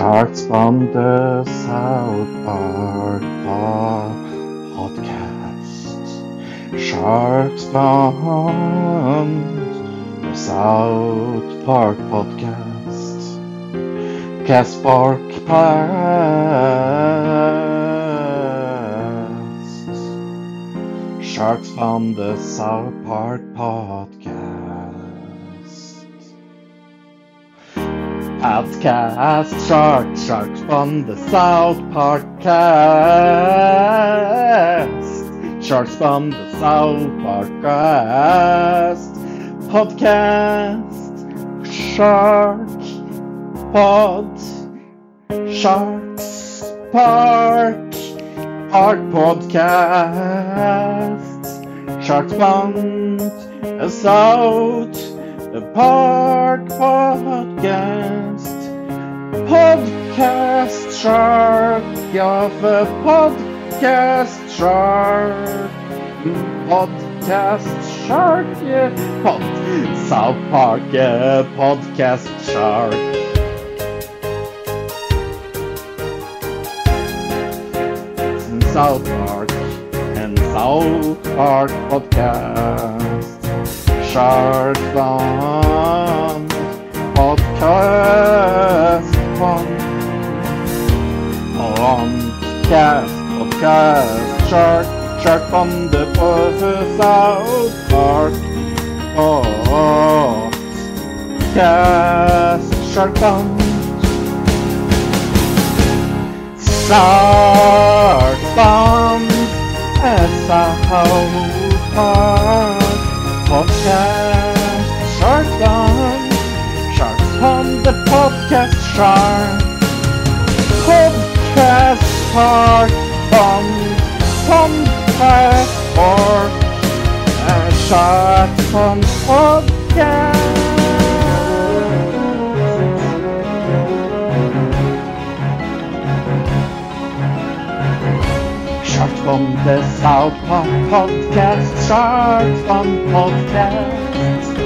Sharks from the South Park podcast. Sharks from the South Park podcast. Cast Park podcast. Sharks from the South Park podcast. Podcast Shark Sharks from the South Park cast. Sharks from the South Park cast. Podcast Shark Pod Sharks Park Park Podcast. Sharks from the South the Park Podcast. Podcast Shark of a Podcast Shark. Podcast Shark, yeah. Pod, South Park, yeah. Podcast Shark. South Park and South Park Podcast. Shark Fun. Podcast Fun Podcast Podcast Shark Shark from the South Park. Podcast Shark Fun. Shark Fun. South Park podcast Shark Fun. Sharks on the podcast Shark. Podcast Shark Fun. Podcast or uh, Shark Fun Podcast from the South Park Podcast. Sharks from Podcast.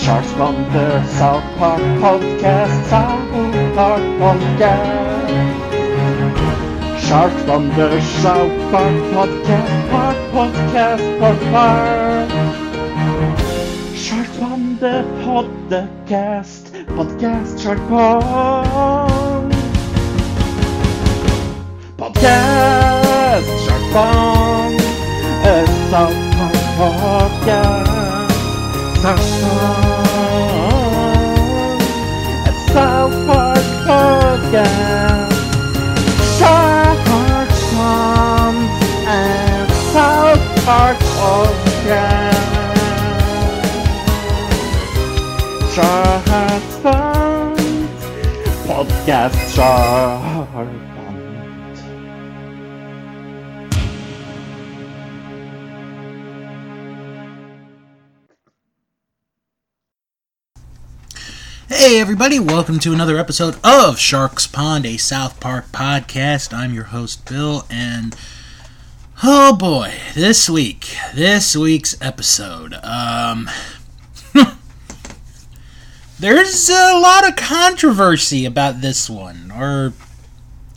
Sharks from the South Park Podcast. South Park Podcast. Sharks from the South Park Podcast. Park Podcast. Park Park. Sharks from the podcast. Podcast. Shark Park. Podcast Shark Fun a South Park Podcast South Park a South Park Podcast Shark Park Fun and South Park Podcast Shark Fun Podcast Shark everybody, welcome to another episode of Sharks Pond, a South Park podcast. I'm your host, Bill, and oh boy, this week, this week's episode, um, there's a lot of controversy about this one, or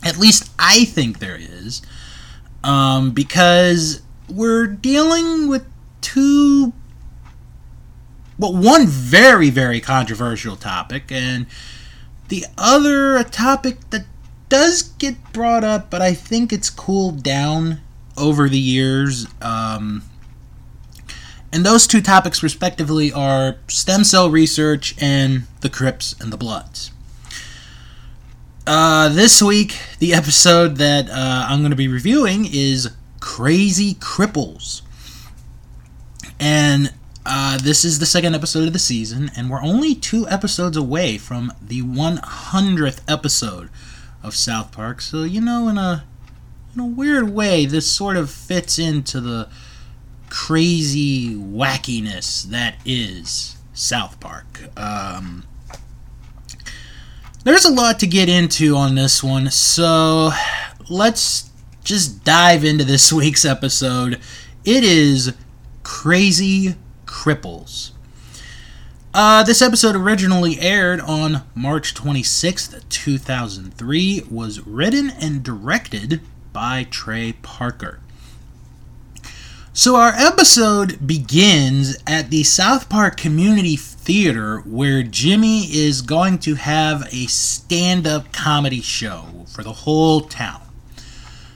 at least I think there is, um, because we're dealing with two well, one very, very controversial topic, and the other a topic that does get brought up, but I think it's cooled down over the years. Um, and those two topics, respectively, are stem cell research and the Crips and the Bloods. Uh, this week, the episode that uh, I'm going to be reviewing is Crazy Cripples. And uh, this is the second episode of the season, and we're only two episodes away from the 100th episode of South Park. So you know, in a in a weird way, this sort of fits into the crazy wackiness that is South Park. Um, there's a lot to get into on this one, so let's just dive into this week's episode. It is crazy cripples. Uh, this episode originally aired on March 26th, 2003, was written and directed by Trey Parker. So, our episode begins at the South Park Community Theater where Jimmy is going to have a stand up comedy show for the whole town.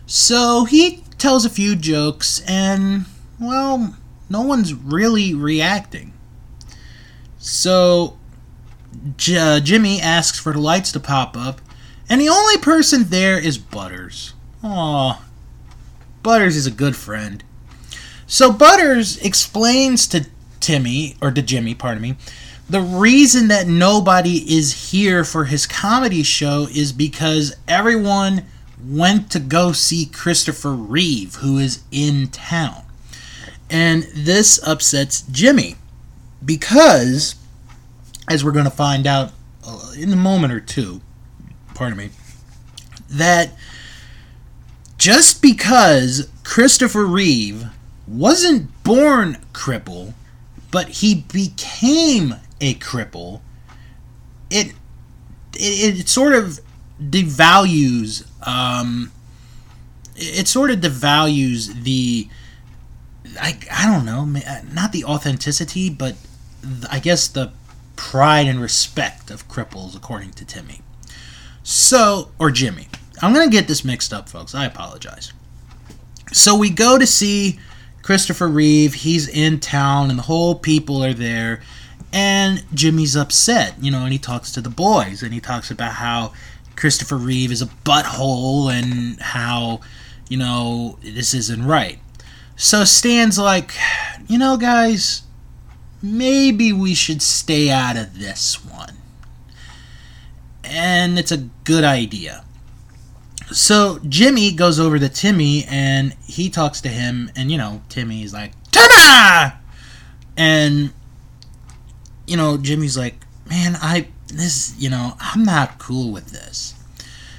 So, he tells a few jokes, and, well, no one's really reacting. So, J- uh, Jimmy asks for the lights to pop up, and the only person there is Butters. Aw, Butters is a good friend. So Butters explains to Timmy, or to Jimmy, pardon me, the reason that nobody is here for his comedy show is because everyone went to go see Christopher Reeve, who is in town. And this upsets Jimmy because, as we're going to find out uh, in a moment or two, pardon me, that just because Christopher Reeve wasn't born cripple, but he became a cripple, it it, it sort of devalues um, it sort of devalues the I, I don't know uh, not the authenticity but I guess the pride and respect of cripples according to Timmy. So or Jimmy. I'm gonna get this mixed up folks. I apologize. So we go to see Christopher Reeve. He's in town and the whole people are there. And Jimmy's upset, you know, and he talks to the boys and he talks about how Christopher Reeve is a butthole and how, you know, this isn't right. So Stan's like, you know, guys, maybe we should stay out of this one. And it's a good idea. So Jimmy goes over to Timmy and he talks to him, and you know, Timmy's like, Timmy! And you know, Jimmy's like, man, I this, you know, I'm not cool with this.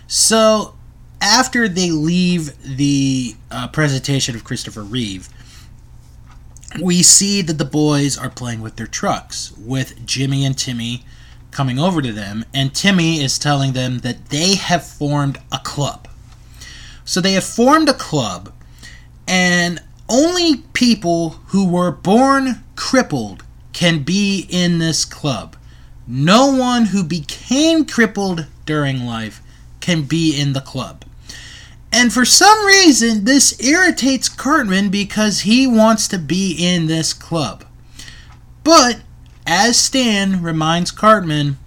So after they leave the uh, presentation of Christopher Reeve, we see that the boys are playing with their trucks, with Jimmy and Timmy coming over to them, and Timmy is telling them that they have formed a club. So they have formed a club, and only people who were born crippled can be in this club. No one who became crippled during life can be in the club. And for some reason, this irritates Cartman because he wants to be in this club. But, as Stan reminds Cartman,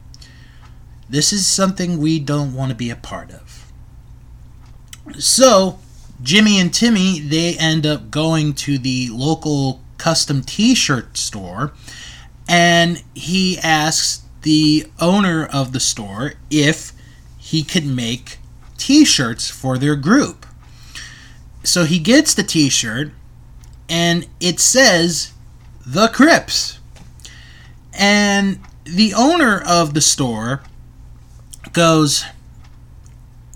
this is something we don't want to be a part of. So, Jimmy and Timmy, they end up going to the local custom t shirt store and he asks the owner of the store if he could make t-shirts for their group. So he gets the t-shirt and it says the Crips. And the owner of the store goes,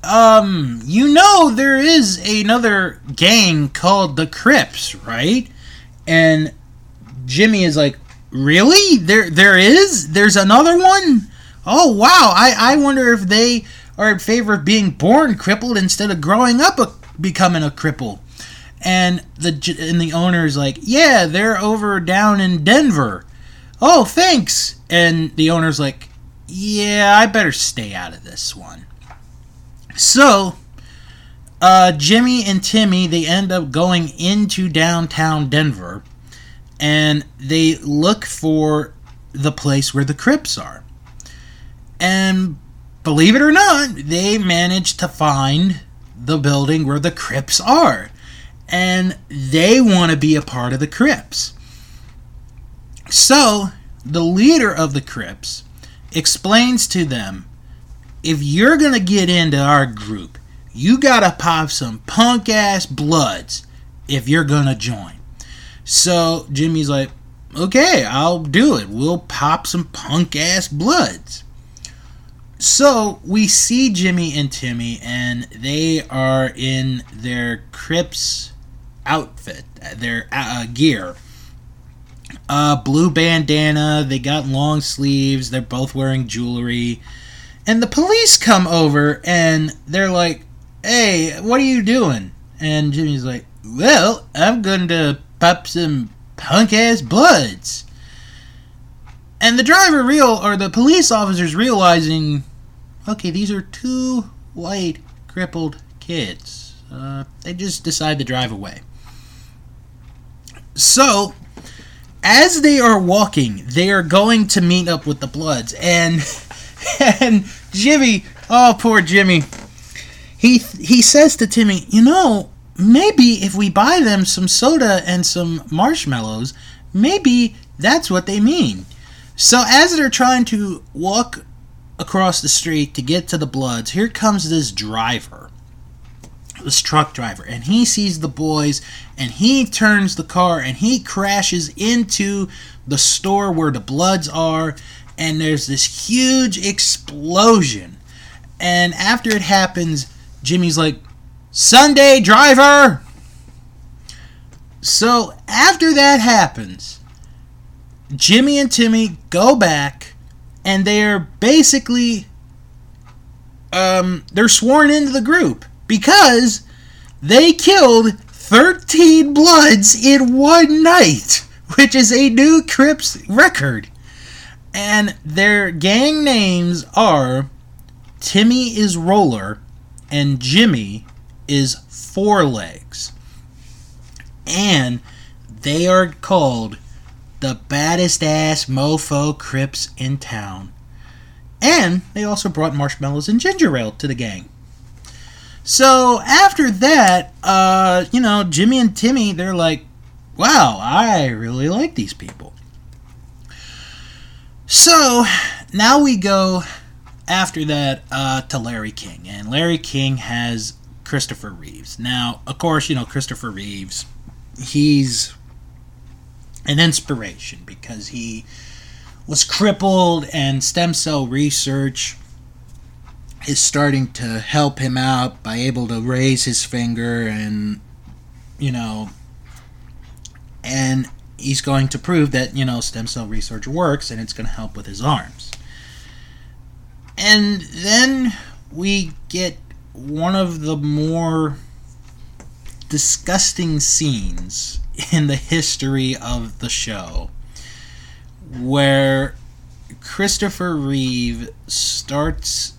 um, you know there is another gang called the Crips, right? And Jimmy is like, Really? There there is? There's another one? Oh wow. I, I wonder if they are in favor of being born crippled instead of growing up a, becoming a cripple. And the and the owner's like, "Yeah, they're over down in Denver." Oh, thanks. And the owner's like, "Yeah, I better stay out of this one." So, uh, Jimmy and Timmy they end up going into downtown Denver and they look for the place where the Crips are. And believe it or not, they managed to find the building where the Crips are. And they want to be a part of the Crips. So, the leader of the Crips explains to them if you're going to get into our group, you got to pop some punk ass bloods if you're going to join. So Jimmy's like, okay, I'll do it. We'll pop some punk ass bloods. So we see Jimmy and Timmy, and they are in their Crips outfit, their uh, gear. uh, blue bandana. They got long sleeves. They're both wearing jewelry. And the police come over and they're like, hey, what are you doing? And Jimmy's like, well, I'm going to pop some punk ass bloods. And the driver real or the police officers realizing, okay, these are two white crippled kids. Uh, they just decide to drive away. So, as they are walking, they are going to meet up with the Bloods, and and Jimmy, oh poor Jimmy, he he says to Timmy, you know, maybe if we buy them some soda and some marshmallows, maybe that's what they mean. So as they're trying to walk across the street to get to the Bloods, here comes this driver, this truck driver, and he sees the boys and he turns the car and he crashes into the store where the Bloods are, and there's this huge explosion. And after it happens, Jimmy's like, Sunday driver! So after that happens, Jimmy and Timmy go back and they're basically um they're sworn into the group because they killed 13 bloods in one night, which is a new Crips record. And their gang names are Timmy is Roller and Jimmy is Four Legs. And they are called the baddest ass mofo Crips in town. And they also brought marshmallows and ginger ale to the gang. So after that, uh, you know, Jimmy and Timmy, they're like, wow, I really like these people. So now we go after that uh, to Larry King. And Larry King has Christopher Reeves. Now, of course, you know, Christopher Reeves, he's an inspiration because he was crippled and stem cell research is starting to help him out by able to raise his finger and you know and he's going to prove that you know stem cell research works and it's going to help with his arms. And then we get one of the more disgusting scenes in the history of the show where Christopher Reeve starts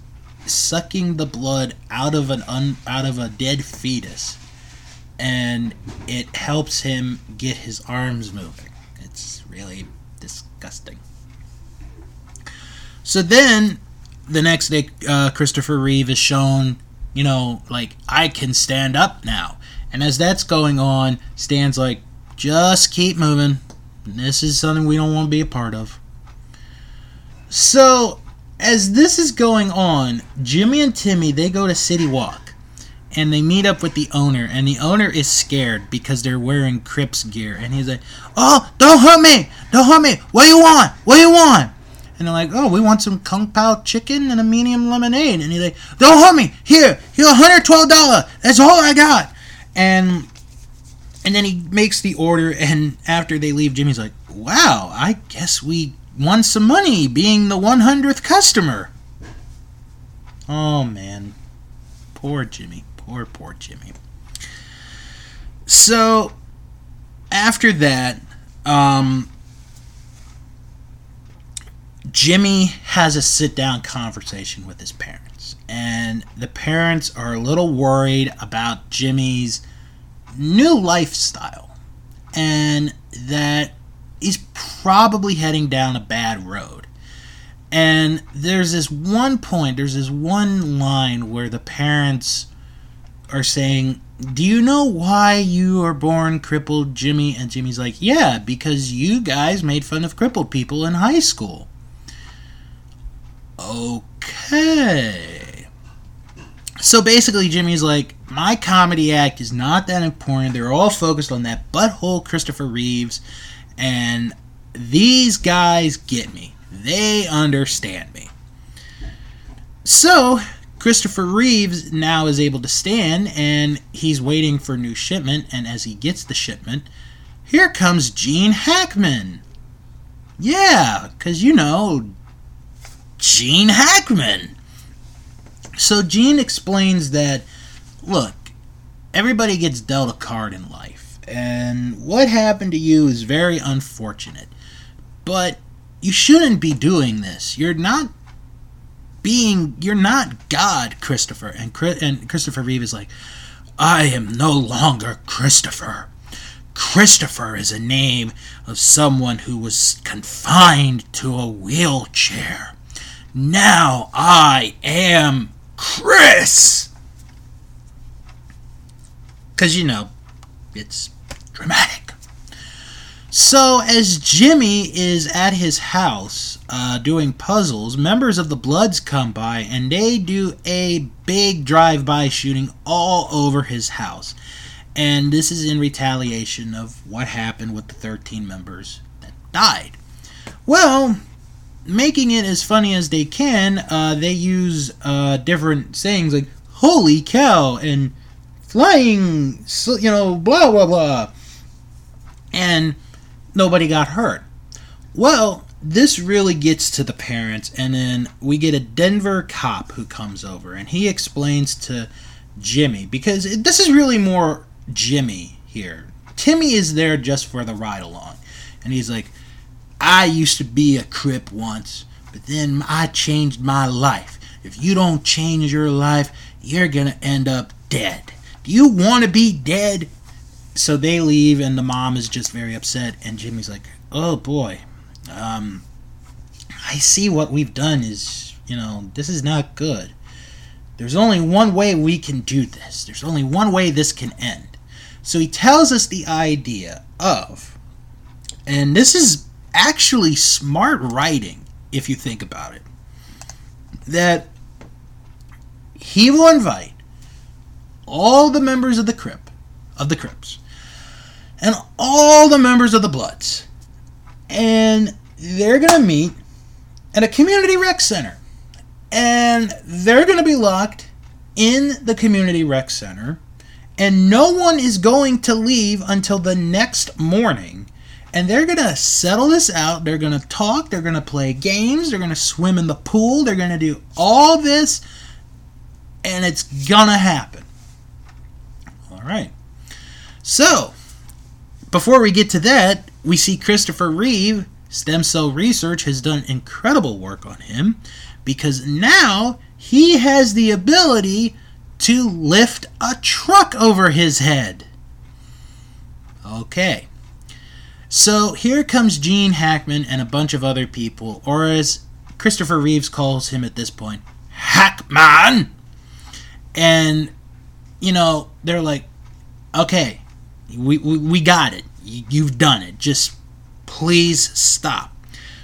sucking the blood out of an un, out of a dead fetus and it helps him get his arms moving. It's really disgusting. So then the next day uh, Christopher Reeve is shown, you know, like I can stand up now. And as that's going on, Stan's like just keep moving. This is something we don't want to be a part of. So, as this is going on, Jimmy and Timmy they go to City Wok and they meet up with the owner and the owner is scared because they're wearing Crips gear and he's like, "Oh, don't hurt me. Don't hurt me. What do you want? What do you want?" And they're like, "Oh, we want some kung pao chicken and a medium lemonade." And he's like, "Don't hurt me. Here, here, $112. That's all I got." And and then he makes the order, and after they leave, Jimmy's like, wow, I guess we won some money being the 100th customer. Oh, man. Poor Jimmy. Poor, poor Jimmy. So, after that, um, Jimmy has a sit down conversation with his parents. And the parents are a little worried about Jimmy's new lifestyle and that he's probably heading down a bad road. And there's this one point, there's this one line where the parents are saying, Do you know why you are born crippled, Jimmy? And Jimmy's like, Yeah, because you guys made fun of crippled people in high school. Okay. So basically, Jimmy's like, my comedy act is not that important. They're all focused on that butthole Christopher Reeves, and these guys get me. They understand me. So, Christopher Reeves now is able to stand, and he's waiting for new shipment. And as he gets the shipment, here comes Gene Hackman. Yeah, because you know, Gene Hackman. So Gene explains that, look, everybody gets dealt a card in life, and what happened to you is very unfortunate. But you shouldn't be doing this. You're not being you're not God, Christopher. And and Christopher Reeve is like, I am no longer Christopher. Christopher is a name of someone who was confined to a wheelchair. Now I am Chris. Because, you know, it's dramatic. So, as Jimmy is at his house uh, doing puzzles, members of the Bloods come by and they do a big drive by shooting all over his house. And this is in retaliation of what happened with the 13 members that died. Well, making it as funny as they can, uh, they use uh, different sayings like "holy cow" and "flying," you know, blah blah blah, and nobody got hurt. Well, this really gets to the parents, and then we get a Denver cop who comes over and he explains to Jimmy because this is really more Jimmy here. Timmy is there just for the ride along, and he's like, I used to be a Crip once, but then I changed my life. If you don't change your life, you're gonna end up dead. Do you want to be dead? So they leave, and the mom is just very upset. And Jimmy's like, "Oh boy, um, I see what we've done is, you know, this is not good. There's only one way we can do this. There's only one way this can end." So he tells us the idea of, and this is actually smart writing if you think about it. That he will invite all the members of the Crip, of the Crips, and all the members of the Bloods, and they're gonna meet at a community rec center, and they're gonna be locked in the community rec center, and no one is going to leave until the next morning and they're gonna settle this out. They're gonna talk. They're gonna play games. They're gonna swim in the pool. They're gonna do all this, and it's gonna happen. All right. So, before we get to that, we see Christopher Reeve. Stem cell research has done incredible work on him because now he has the ability to lift a truck over his head. Okay. So here comes Gene Hackman and a bunch of other people, or as Christopher Reeves calls him at this point, Hackman. And, you know, they're like, okay, we, we, we got it. You've done it. Just please stop.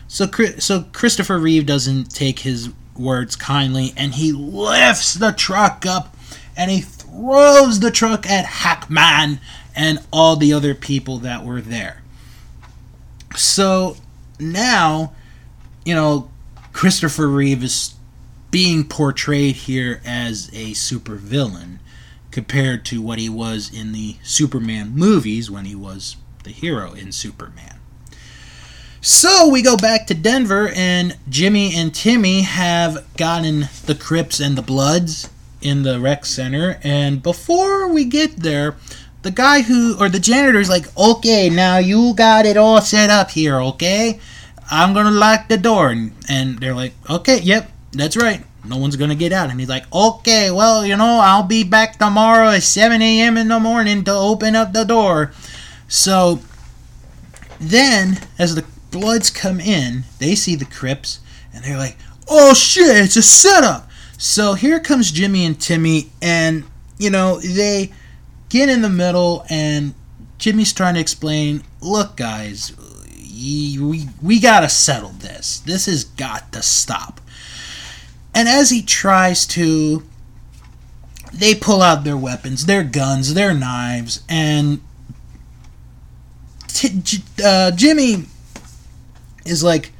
So, so Christopher Reeve doesn't take his words kindly, and he lifts the truck up and he throws the truck at Hackman and all the other people that were there. So now, you know, Christopher Reeve is being portrayed here as a supervillain compared to what he was in the Superman movies when he was the hero in Superman. So we go back to Denver, and Jimmy and Timmy have gotten the Crips and the Bloods in the rec center. And before we get there, the guy who or the janitor is like, okay, now you got it all set up here, okay? I'm gonna lock the door, and, and they're like, okay, yep, that's right. No one's gonna get out. And he's like, okay, well, you know, I'll be back tomorrow at 7 a.m. in the morning to open up the door. So then, as the Bloods come in, they see the Crips, and they're like, oh shit, it's a setup. So here comes Jimmy and Timmy, and you know they get in the middle, and Jimmy's trying to explain look, guys, we, we gotta settle this. This has got to stop. And as he tries to, they pull out their weapons, their guns, their knives, and uh, Jimmy is like,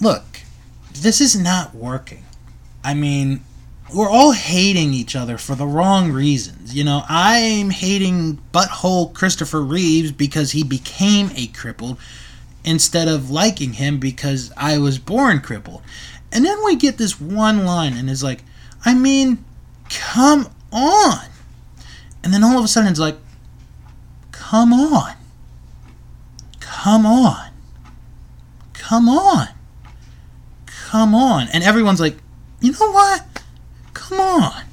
look, this is not working. I mean, we're all hating each other for the wrong reasons. You know, I'm hating butthole Christopher Reeves because he became a crippled instead of liking him because I was born crippled. And then we get this one line and it's like, I mean, come on. And then all of a sudden it's like, come on. Come on. Come on. Come on. And everyone's like, you know what? Come on.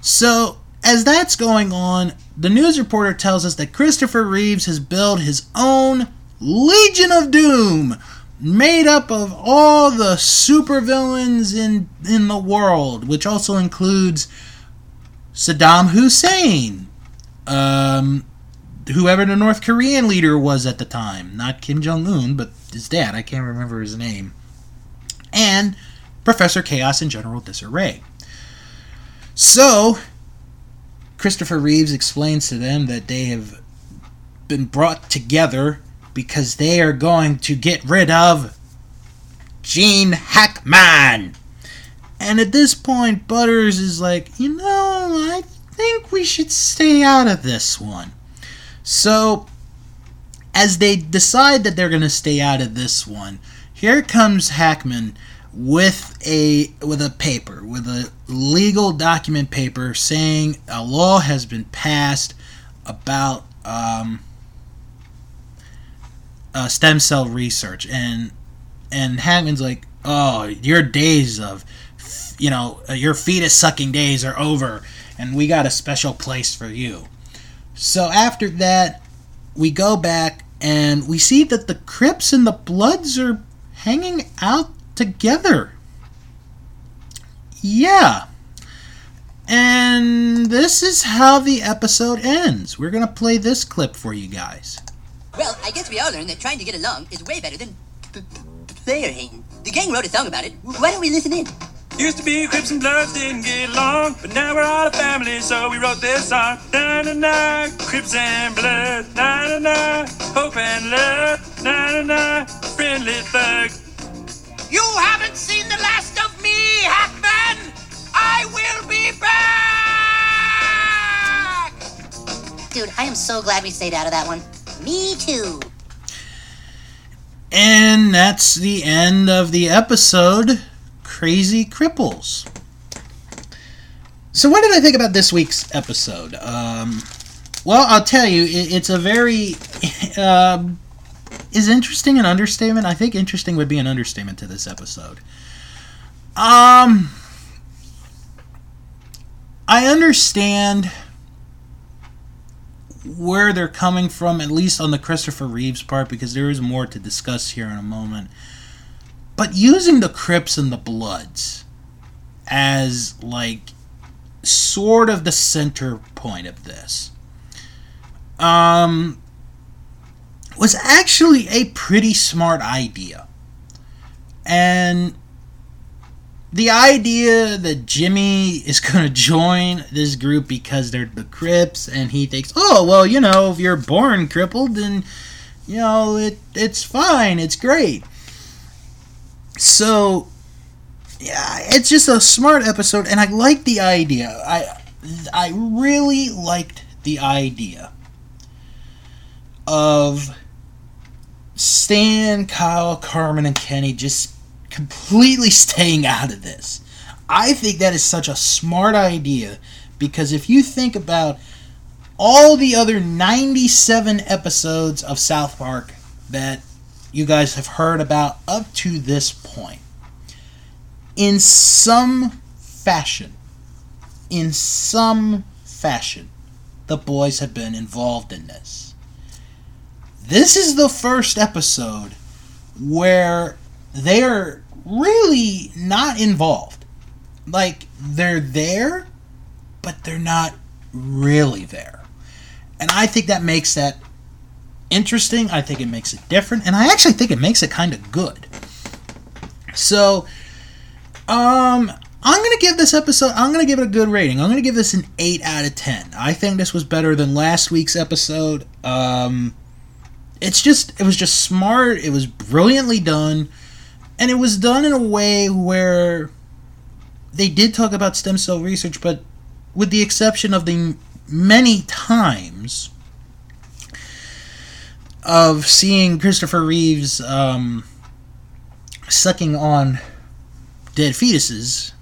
So, as that's going on, the news reporter tells us that Christopher Reeves has built his own Legion of Doom, made up of all the supervillains in in the world, which also includes Saddam Hussein, um, whoever the North Korean leader was at the time, not Kim Jong Un, but his dad. I can't remember his name, and Professor Chaos and General Disarray. So, Christopher Reeves explains to them that they have been brought together because they are going to get rid of Gene Hackman. And at this point, Butters is like, you know, I think we should stay out of this one. So, as they decide that they're going to stay out of this one, here comes Hackman with a with a paper with a legal document paper saying a law has been passed about um, uh, stem cell research. And and Hackman's like oh your days of you know your fetus sucking days are over and we got a special place for you. So after that we go back and we see that the Crips and the Bloods are hanging out together. Yeah. And this is how the episode ends. We're going to play this clip for you guys. Well, I guess we all learned that trying to get along is way better than p- p- player hating. The gang wrote a song about it. Why don't we listen in? Used to be Crips and Bloods didn't get along, but now we're all a family, so we wrote this song. Na na na, Crips and Bloods, na na na, hope and love, na na na, friendly thug. You haven't seen the last of me, Hackman! I will be back! Dude, I am so glad we stayed out of that one. Me too. And that's the end of the episode Crazy Cripples. So, what did I think about this week's episode? Um, well, I'll tell you, it, it's a very. um is interesting an understatement? I think interesting would be an understatement to this episode. Um. I understand where they're coming from, at least on the Christopher Reeves part, because there is more to discuss here in a moment. But using the Crips and the Bloods as, like, sort of the center point of this, um, was actually a pretty smart idea. And the idea that Jimmy is going to join this group because they're the Crips, and he thinks, oh, well, you know, if you're born crippled, then, you know, it, it's fine, it's great. So, yeah, it's just a smart episode, and I like the idea. I, I really liked the idea of Stan, Kyle, Cartman, and Kenny just completely staying out of this. I think that is such a smart idea because if you think about all the other 97 episodes of South Park that you guys have heard about up to this point, in some fashion, in some fashion, the boys have been involved in this. This is the first episode where they are really not involved. Like, they're there, but they're not really there. And I think that makes that interesting. I think it makes it different. And I actually think it makes it kind of good. So, um, I'm going to give this episode, I'm going to give it a good rating. I'm going to give this an 8 out of 10. I think this was better than last week's episode. Um, it's just, it was just smart. It was brilliantly done. And it was done in a way where they did talk about stem cell research, but with the exception of the many times of seeing Christopher Reeves um, sucking on dead fetuses,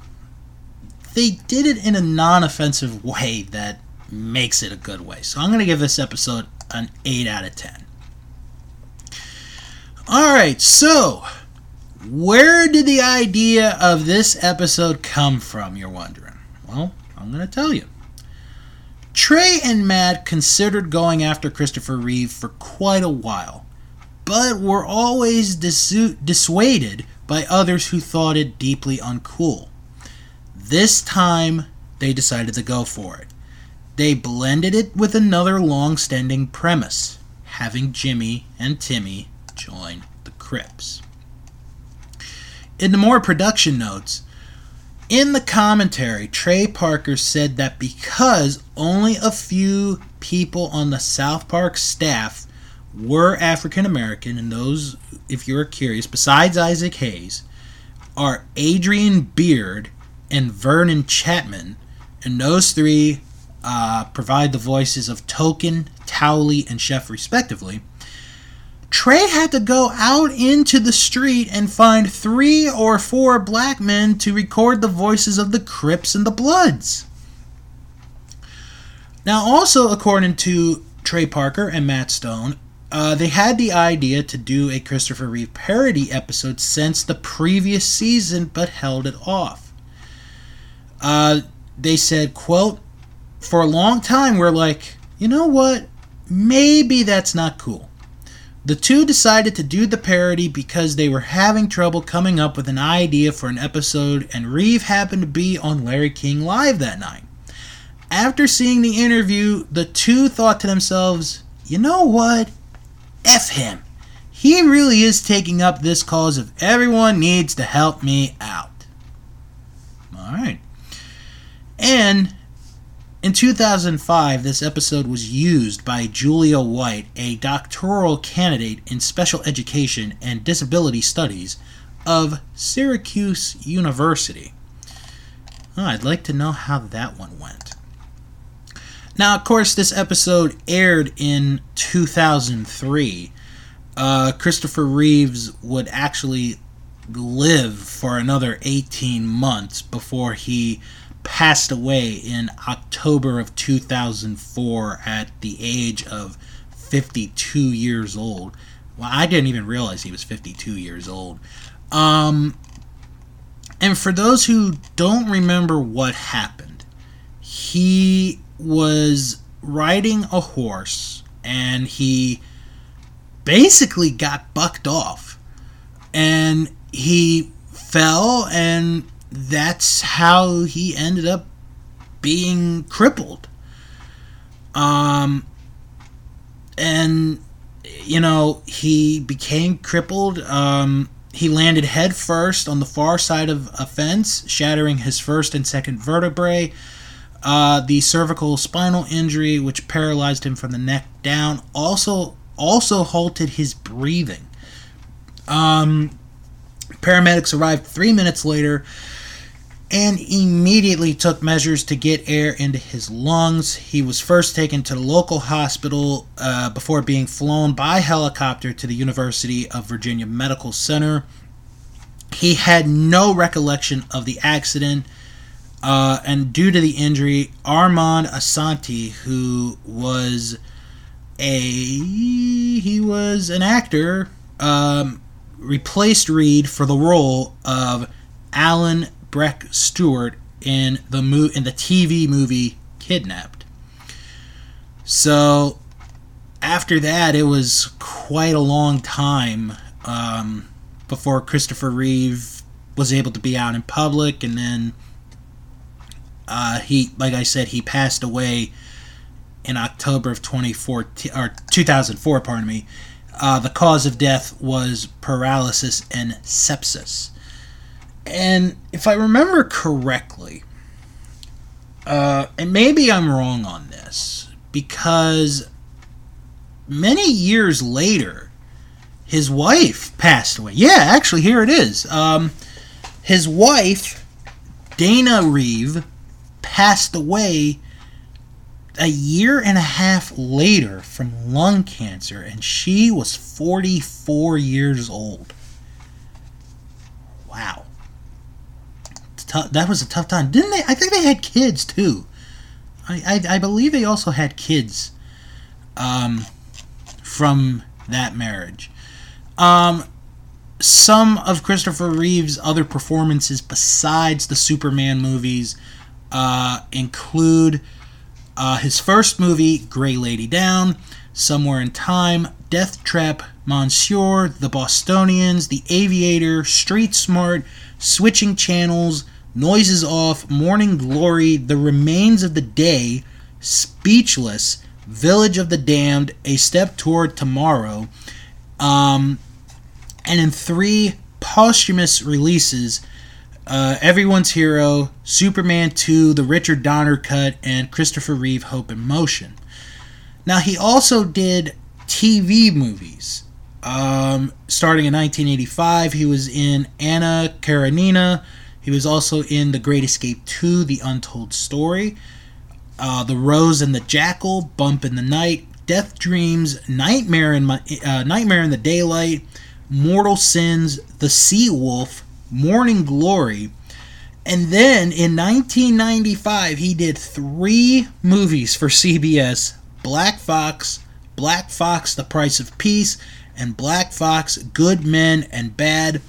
they did it in a non offensive way that makes it a good way. So I'm going to give this episode an 8 out of 10. Alright, so where did the idea of this episode come from, you're wondering? Well, I'm going to tell you. Trey and Matt considered going after Christopher Reeve for quite a while, but were always dissu- dissuaded by others who thought it deeply uncool. This time, they decided to go for it. They blended it with another long standing premise having Jimmy and Timmy join the Crips. In the more production notes, in the commentary, Trey Parker said that because only a few people on the South Park staff were African American, and those, if you're curious, besides Isaac Hayes, are Adrien Beard and Vernon Chatman, and those three uh, provide the voices of Token, Towelie, and Chef, respectively. Trey had to go out into the street and find three or four black men to record the voices of the Crips and the Bloods. Now, also according to Trey Parker and Matt Stone, uh, they had the idea to do a Christopher Reeve parody episode since the previous season, but held it off. Uh, they said, quote, for a long time, we're like, you know what? Maybe that's not cool. The two decided to do the parody because they were having trouble coming up with an idea for an episode, and Reeve happened to be on Larry King Live that night. After seeing the interview, the two thought to themselves, you know what? F him. He really is taking up this cause of everyone needs to help me out. Alright. And in 2005, this episode was used by Julia White, a doctoral candidate in special education and disability studies of Syracuse University. Oh, I'd like to know how that one went. Now, of course, this episode aired in 2003. Uh, Christopher Reeves would actually live for another 18 months before he passed away in October of 2004 at the age of 52 years old. Well, I didn't even realize he was 52 years old. Um, and for those who don't remember what happened, he was riding a horse and he basically got bucked off. And he fell and that's how he ended up being crippled. Um, and you know he became crippled. Um, he landed headfirst on the far side of a fence, shattering his first and second vertebrae. Uh, the cervical spinal injury, which paralyzed him from the neck down, also also halted his breathing. Um, paramedics arrived three minutes later and immediately took measures to get air into his lungs. He was first taken to the local hospital uh, before being flown by helicopter to the University of Virginia Medical Center. He had no recollection of the accident, uh, and due to the injury, Armand Assante, who was a he was an actor, um, replaced Reeve for the role of Alan Breck Stewart in the mo- in the TV movie Kidnapped. So after that, it was quite a long time um, before Christopher Reeve was able to be out in public, and then uh, he, like I said, he passed away in October of 2014 or 2004. Pardon me. Uh, the cause of death was paralysis and sepsis. And if I remember correctly, uh, and maybe I'm wrong on this, because many years later, his wife passed away. Yeah, actually, here it is. Um, his wife Dana Reeve passed away a year and a half later from lung cancer, and she was 44 years old. Wow. It's tou- that was a tough time. Didn't they? I think they had kids too. I, I, I believe they also had kids um, from that marriage. Um, some of Christopher Reeve's other performances besides the Superman movies uh, include uh, his first movie, Grey Lady Down, Somewhere in Time, Death Trap, Monsignor, The Bostonians, The Aviator, Street Smart, Switching Channels, Noises Off, Morning Glory, The Remains of the Day, Speechless, Village of the Damned, A Step Toward Tomorrow, um, and in three posthumous releases, uh, Everyone's Hero, Superman 2, the Richard Donner cut, and Christopher Reeve Hope in Motion. Now, he also did TV movies. Um, starting in 1985, he was in Anna Karenina. He was also in The Great Escape 2, The Untold Story, uh, The Rose and the Jackal, Bump in the Night, Death Dreams, Nightmare in my, uh, Nightmare in the Daylight, Mortal Sins, The Sea Wolf, Morning Glory, and then in 1995 he did three movies for CBS: Black Fox, Black Fox: The Price of Peace, and Black Fox: Good Men and Bad.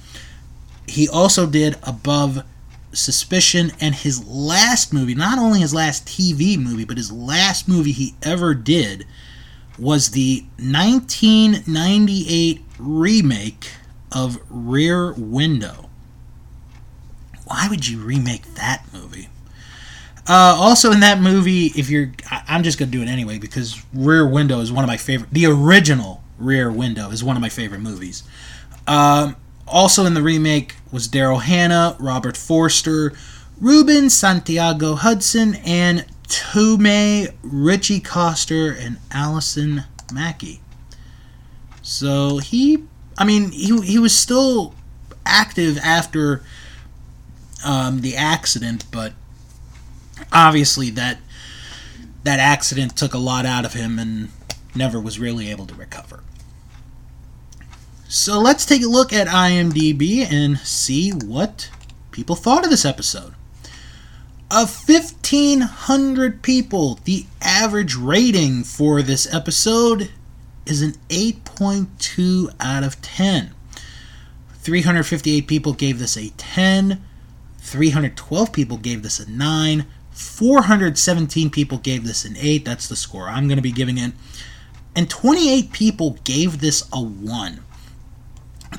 He also did Above Suspicion, and his last movie, not only his last TV movie, but his last movie he ever did, was the 1998 remake of Rear Window. Why would you remake that movie? Uh, also in that movie, if you're, I'm just gonna do it anyway because Rear Window is one of my favorite. The original Rear Window is one of my favorite movies. Um, also in the remake was Daryl Hannah, Robert Forster, Ruben Santiago Hudson, and Twomey Ritchie Coster and Allison Mackie. So he, I mean, he he was still active after um, the accident, but obviously that that accident took a lot out of him and never was really able to recover. So let's take a look at IMDb and see what people thought of this episode. Of 1,500 people, the average rating for this episode is an 8.2 out of 10. 358 people gave this a 10. 312 people gave this a 9. 417 people gave this an 8. That's the score I'm going to be giving it. And 28 people gave this a 1.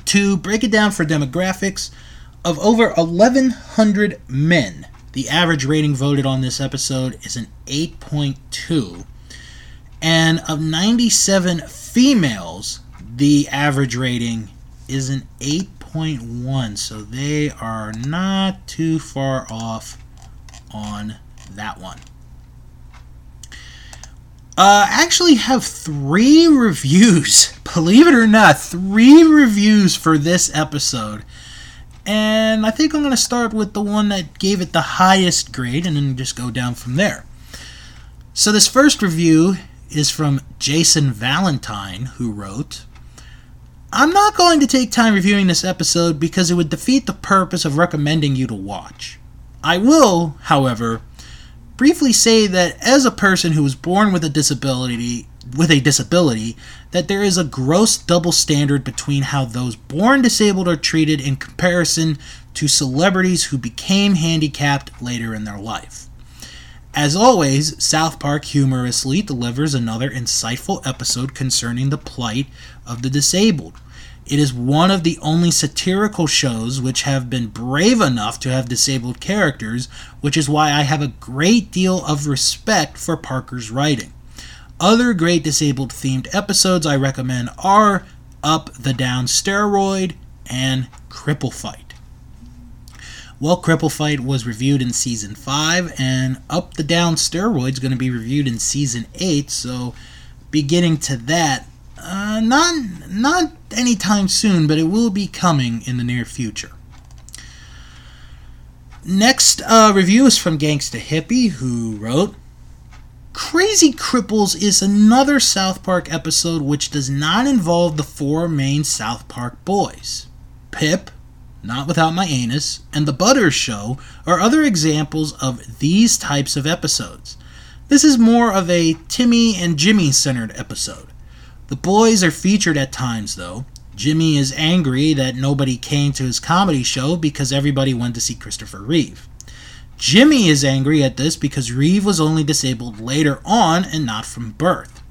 To break it down for demographics, of over 1,100 men, the average rating voted on this episode is an 8.2. And of 97 females, the average rating is an 8.1. So they are not too far off on that one. Uh, actually have three reviews. Believe it or not, three reviews for this episode. And I think I'm going to start with the one that gave it the highest grade and then just go down from there. So, this first review is from Jason Valentine, who wrote I'm not going to take time reviewing this episode because it would defeat the purpose of recommending you to watch. I will, however, briefly say that as a person who was born with a disability with a disability that there is a gross double standard between how those born disabled are treated in comparison to celebrities who became handicapped later in their life. As always, South Park humorously delivers another insightful episode concerning the plight of the disabled. It is one of the only satirical shows which have been brave enough to have disabled characters, which is why I have a great deal of respect for Parker's writing. Other great disabled themed episodes I recommend are Up the Down Steroid and Cripple Fight. Well, Cripple Fight was reviewed in season 5, and Up the Down Steroid is going to be reviewed in season 8, so beginning to that, uh, not, not anytime soon, but it will be coming in the near future. Next uh, review is from Gangsta Hippie, who wrote Crazy Cripples is another South Park episode which does not involve the four main South Park boys. Pip, Not Without My Anus, and The Butters Show are other examples of these types of episodes. This is more of a Timmy and Jimmy centered episode. The boys are featured at times, though. Jimmy is angry that nobody came to his comedy show because everybody went to see Christopher Reeve. Jimmy is angry at this because Reeve was only disabled later on and not from birth.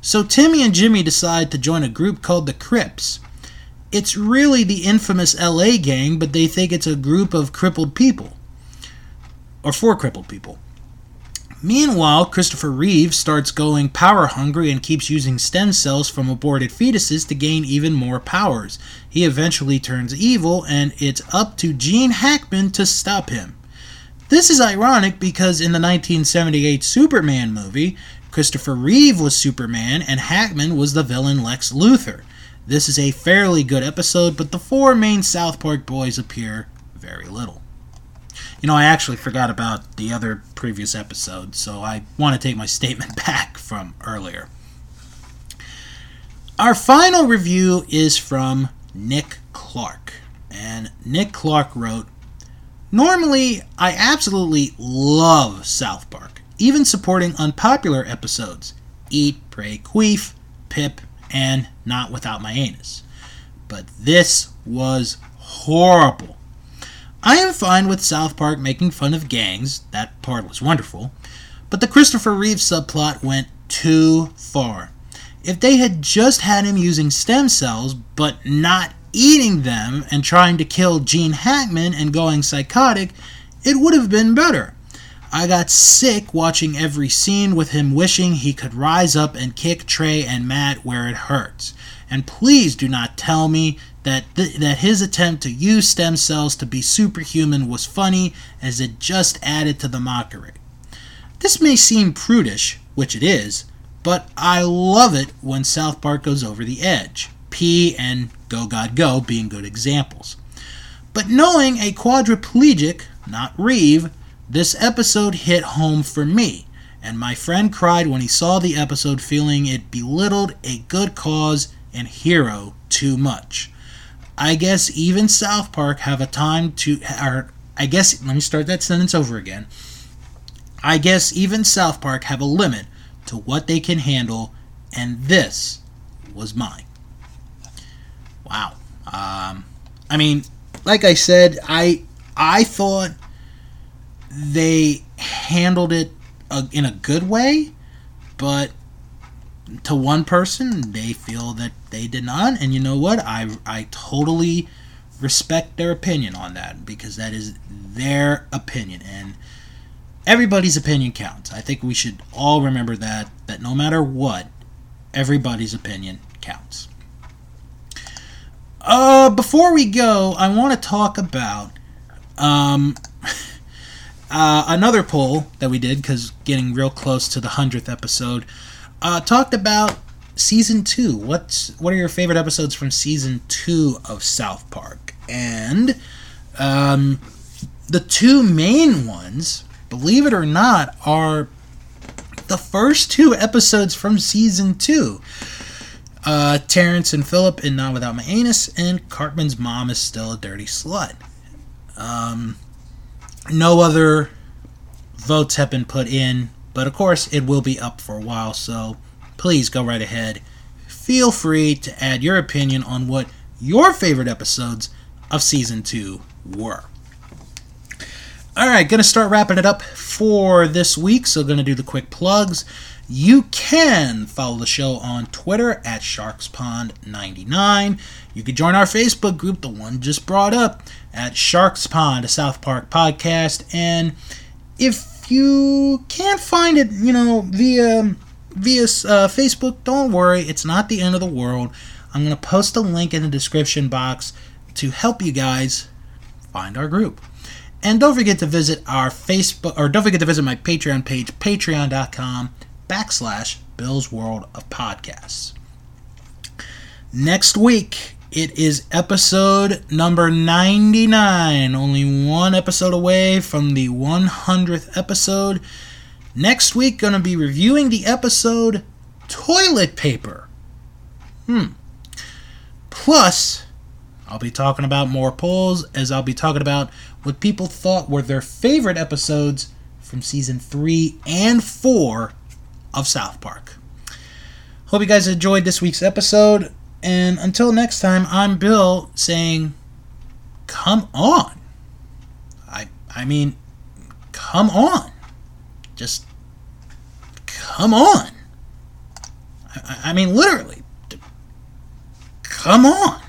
So Timmy and Jimmy decide to join a group called the Crips. It's really the infamous LA gang, but they think it's a group of crippled people. Or four crippled people. Meanwhile, Christopher Reeve starts going power hungry and keeps using stem cells from aborted fetuses to gain even more powers. He eventually turns evil, and it's up to Gene Hackman to stop him. This is ironic because in the 1978 Superman movie, Christopher Reeve was Superman and Hackman was the villain Lex Luthor. This is a fairly good episode, but the four main South Park boys appear very little. You know, I actually forgot about the other previous episode, so I want to take my statement back from earlier. Our final review is from Nick Clark. And Nick Clark wrote Normally, I absolutely love South Park, even supporting unpopular episodes Eat, Pray, Queef, Pip, and Not Without My Anus. But this was horrible. I am fine with South Park making fun of gangs, that part was wonderful, but the Christopher Reeve subplot went too far. If they had just had him using stem cells, but not eating them and trying to kill Gene Hackman and going psychotic, it would have been better. I got sick watching every scene with him wishing he could rise up and kick Trey and Matt where it hurts. And please do not tell me that th- that his attempt to use stem cells to be superhuman was funny as it just added to the mockery. This may seem prudish, which it is, but I love it when South Park goes over the edge. P and Go God Go being good examples. But knowing a quadriplegic, not Reeve, this episode hit home for me, and my friend cried when he saw the episode, feeling it belittled a good cause and hero too much. I guess even South Park have a time to, or I guess, let me start that sentence over again. I guess even South Park have a limit to what they can handle, and this was mine. Wow. Um, I mean, like I said, I I thought they handled it uh, in a good way, but to one person, they feel that they did not, and you know what? I I totally respect their opinion on that because that is their opinion and everybody's opinion counts. I think we should all remember that that no matter what, everybody's opinion counts. Uh, before we go, I want to talk about um, uh, another poll that we did because getting real close to the hundredth episode. Uh, talked about season two. What's what are your favorite episodes from season two of South Park? And um, the two main ones, believe it or not, are the first two episodes from season two. Uh, Terrence and Philip in Not Without My Anus, and Cartman's mom is still a dirty slut. Um, no other votes have been put in, but of course it will be up for a while, so please go right ahead. Feel free to add your opinion on what your favorite episodes of season two were. All right, gonna start wrapping it up for this week, so gonna do the quick plugs. You can follow the show on Twitter at SharksPond99. You can join our Facebook group, the one just brought up, at Sharks Pond, a South Park podcast. And if you can't find it, you know, via via uh, Facebook, don't worry, it's not the end of the world. I'm gonna post a link in the description box to help you guys find our group. And don't forget to visit our Facebook, or don't forget to visit my Patreon page, patreon.com backslash Bill's World of Podcasts. Next week It is episode number 99, only one episode away from the 100th episode. Next week, going to be reviewing the episode Toilet Paper. Hmm. Plus, I'll be talking about more polls as I'll be talking about what people thought were their favorite episodes from season 3 and 4 of South Park. Hope you guys enjoyed this week's episode. And until next time, I'm Bill saying, come on. I I mean, come on. Just come on. I, I mean, literally. Come on.